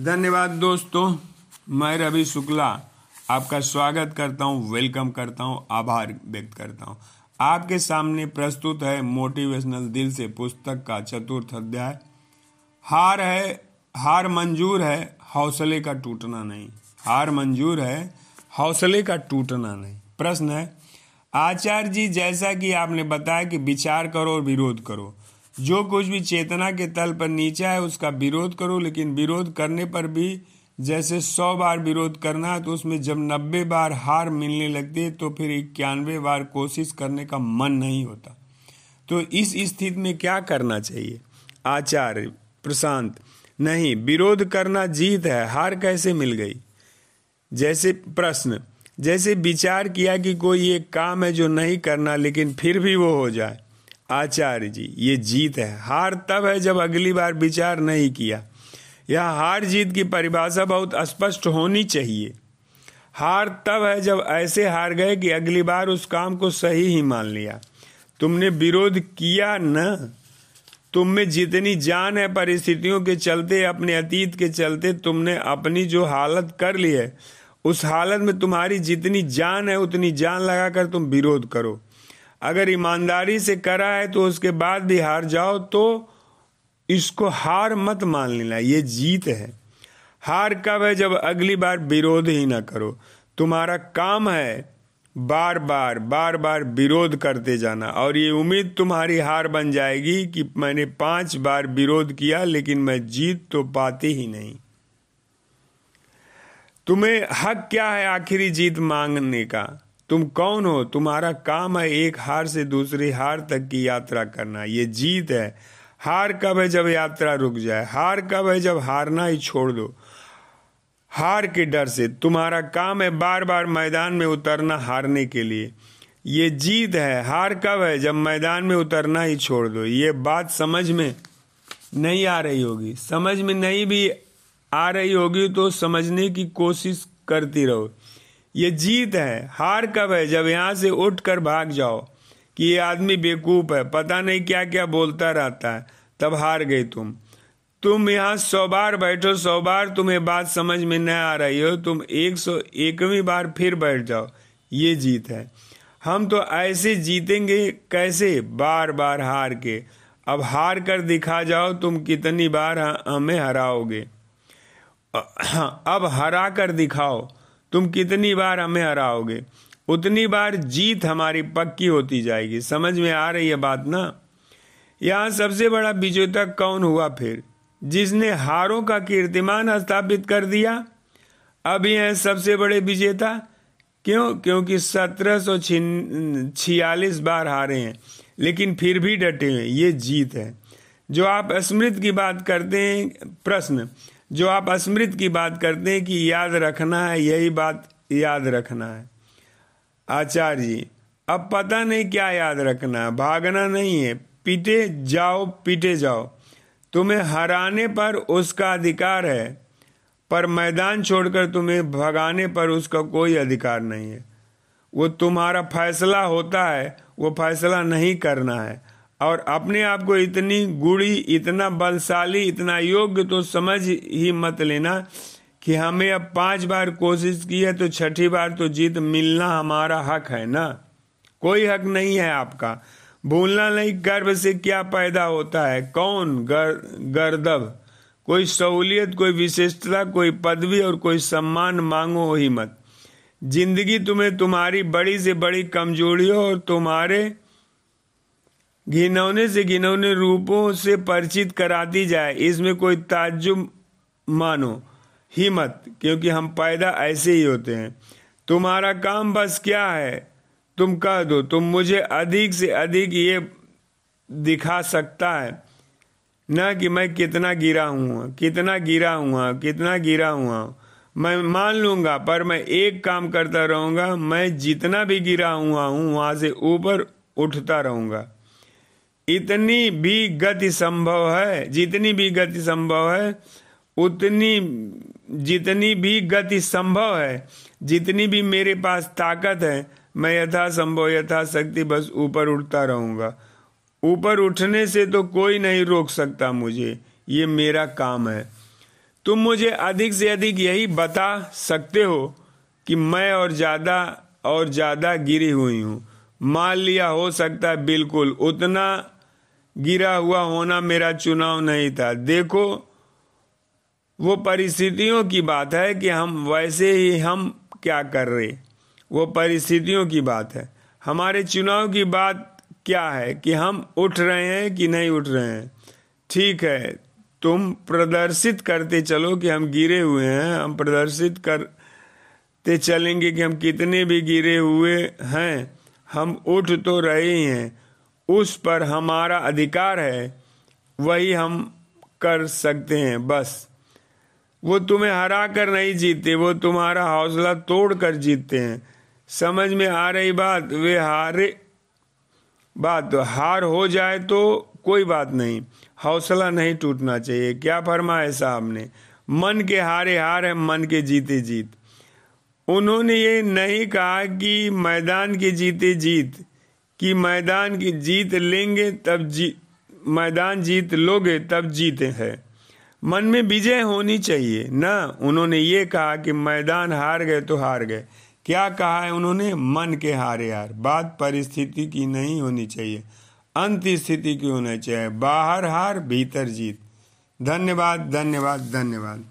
धन्यवाद दोस्तों, मैं रवि शुक्ला आपका स्वागत करता हूँ वेलकम करता हूँ, आभार व्यक्त करता हूँ। आपके सामने प्रस्तुत है मोटिवेशनल दिल से पुस्तक का चतुर्थ अध्याय। हार है, हार मंजूर है, हौसले का टूटना नहीं। हार मंजूर है, हौसले का टूटना नहीं। प्रश्न है, आचार्य जी, जैसा कि आपने बताया कि विचार करो और विरोध करो जो कुछ भी चेतना के तल पर नीचा है, उसका विरोध करो, लेकिन विरोध करने पर भी जैसे सौ बार विरोध करना है तो उसमें जब नब्बे बार हार मिलने लगती है तो फिर इक्यानवे बार कोशिश करने का मन नहीं होता। तो इस स्थिति में क्या करना चाहिए? आचार्य, प्रशांत, नहीं, विरोध करना जीत है, हार कैसे मिल गई? जैसे प्रश्न, जैसे विचार किया कि कोई एक काम है जो नहीं करना, लेकिन फिर भी वो हो जाए। आचार्य जी, ये जीत है। हार तब है जब अगली बार विचार नहीं किया। यह हार जीत की परिभाषा बहुत स्पष्ट होनी चाहिए। हार तब है जब ऐसे हार गए कि अगली बार उस काम को सही ही मान लिया। तुमने विरोध किया न? तुम में जितनी जान है परिस्थितियों के चलते, अपने अतीत के चलते तुमने अपनी जो हालत कर ली है, उस हालत में तुम्हारी जितनी जान है, उतनी जान लगाकर तुम विरोध करो। अगर ईमानदारी से करा है तो उसके बाद भी हार जाओ तो इसको हार मत मान लेना, ये जीत है। हार कब है जब अगली बार विरोध ही ना करो। तुम्हारा काम है बार बार बार बार विरोध करते जाना, और ये उम्मीद तुम्हारी हार बन जाएगी कि मैंने पाँच बार विरोध किया, लेकिन मैं जीत तो पाती ही नहीं। तुम्हें हक क्या है आखिरी जीत मांगने का? तुम कौन हो? तुम्हारा काम है एक हार से दूसरी हार तक की यात्रा करना। ये जीत है। हार कब है जब यात्रा रुक जाए? हार कब है जब हारना ही छोड़ दो। हार के डर से। तुम्हारा काम है बार बार मैदान में उतरना हारने के लिए। ये जीत है। हार कब है जब मैदान में उतरना ही छोड़ दो। ये बात समझ में नहीं आ रही होगी। समझ में नहीं भी आ रही होगी तो समझने की कोशिश करती रहो। ये जीत है, हार कब है? जब यहाँ से उठ कर भाग जाओ। कि ये आदमी बेकूफ है, पता नहीं क्या क्या बोलता रहता है, तब हार गई तुम। तुम यहाँ सौ बार बैठो, सौ बार तुम्हें बात समझ में न आ रही हो, तुम एक सौ एकवीं बार फिर बैठ जाओ। ये जीत है। हम तो ऐसे जीतेंगे कैसे? बार बार हार के। अब हार कर दिखा जाओ, तुम कितनी बार हमें हराओगे। अब हरा कर दिखाओ। तुम कितनी बार हमें हराओगे? उतनी बार जीत हमारी पक्की होती जाएगी। समझ में आ रही है बात ना? यहाँ सबसे बड़ा विजेता कौन हुआ फिर? जिसने हारों का कीर्तिमान स्थापित कर दिया? अब यह सबसे बड़े विजेता। क्यों? क्योंकि सत्रह सौ छियालीस बार हारे हैं, लेकिन फिर भी डटे हैं। ये जीत है। जो आप स्मृत की बात करते हैं, प्रश्न जो आप स्मृत की बात करते हैं कि याद रखना है, यही बात याद रखना है। आचार्य जी, अब पता नहीं क्या याद रखना है, भागना नहीं है। पीटे जाओ पीटे जाओ। तुम्हें हराने पर उसका अधिकार है, पर मैदान छोड़कर तुम्हें भगाने पर उसका कोई अधिकार नहीं है। वो तुम्हारा फैसला होता है, वो फैसला नहीं करना है। और अपने आप को इतनी गुड़ी इतना बलशाली इतना योग्य तो समझ ही मत लेना कि हमें अब पाँच बार कोशिश की है तो छठी बार तो जीत मिलना हमारा हक है ना? कोई हक नहीं है आपका। भूलना नहीं गर्व से क्या पैदा होता है? कौन गर, गर्दब? कोई सहूलियत कोई विशेषता कोई पदवी और कोई सम्मान मांगो ही मत। ज़िंदगी तुम्हें तुम्हारी बड़ी से बड़ी कमजोरियों और तुम्हारे घिनौने से घिनौने रूपों से परिचित कराती जाए, इसमें कोई ताज्जुब मानो। ही मत क्योंकि हम पैदा ऐसे ही होते हैं। तुम्हारा काम बस क्या है? तुम कह दो, तुम मुझे अधिक से अधिक ये दिखा सकता है। न कि मैं कितना गिरा हुआ, कितना गिरा हुआ, कितना गिरा हुआ। मैं मान लूँगा, पर मैं एक काम करता रहूँगा, मैं जितना भी गिरा हुआ हूँ, वहाँ से ऊपर उठता रहूँगा। इतनी भी गति संभव है, जितनी भी गति संभव है, उतनी जितनी भी गति संभव है, जितनी भी मेरे पास ताकत है, मैं यथा संभव, यथा शक्ति बस ऊपर उठता रहूँगा। ऊपर उठने से तो कोई नहीं रोक सकता मुझे, ये मेरा काम है। तुम मुझे अधिक से अधिक यही बता सकते हो कि मैं और ज़्यादा और ज़्यादा गिरी हुई हूँ। मान लिया हो सकता है बिल्कुल, उतना गिरा हुआ होना मेरा चुनाव नहीं था। देखो, वो परिस्थितियों की बात है कि हम वैसे ही हम क्या कर रहे वो परिस्थितियों की बात है। हमारे चुनाव की बात क्या है कि हम उठ रहे हैं कि नहीं उठ रहे हैं? ठीक है, तुम प्रदर्शित करते चलो कि हम गिरे हुए हैं। हम प्रदर्शित करते चलेंगे कि हम कितने भी गिरे हुए हैं। हम उठ तो रहे हैं। उस पर हमारा अधिकार है, वही हम कर सकते हैं, बस। वो तुम्हें हरा कर नहीं जीते वो तुम्हारा हौसला तोड़ कर जीतते हैं। समझ में आ रही बात, वे हारे। बात, हार हो जाए तो कोई बात नहीं, हौसला नहीं टूटना चाहिए। क्या फरमाए साहब ने? मन के हारे हार है, मन के जीते जीत। उन्होंने ये नहीं कहा कि मैदान के जीते जीत। कि मैदान की जीत लेंगे तब जी, मैदान जीत लोगे तब जीते हैं। मन में विजय होनी चाहिए। ना, उन्होंने ये कहा कि मैदान हार गए तो हार गए। क्या कहा है उन्होंने? मन के हारे हार। बात परिस्थिति की नहीं होनी चाहिए। अंत स्थिति की होना चाहिए। बाहर हार, भीतर जीत। धन्यवाद धन्यवाद धन्यवाद।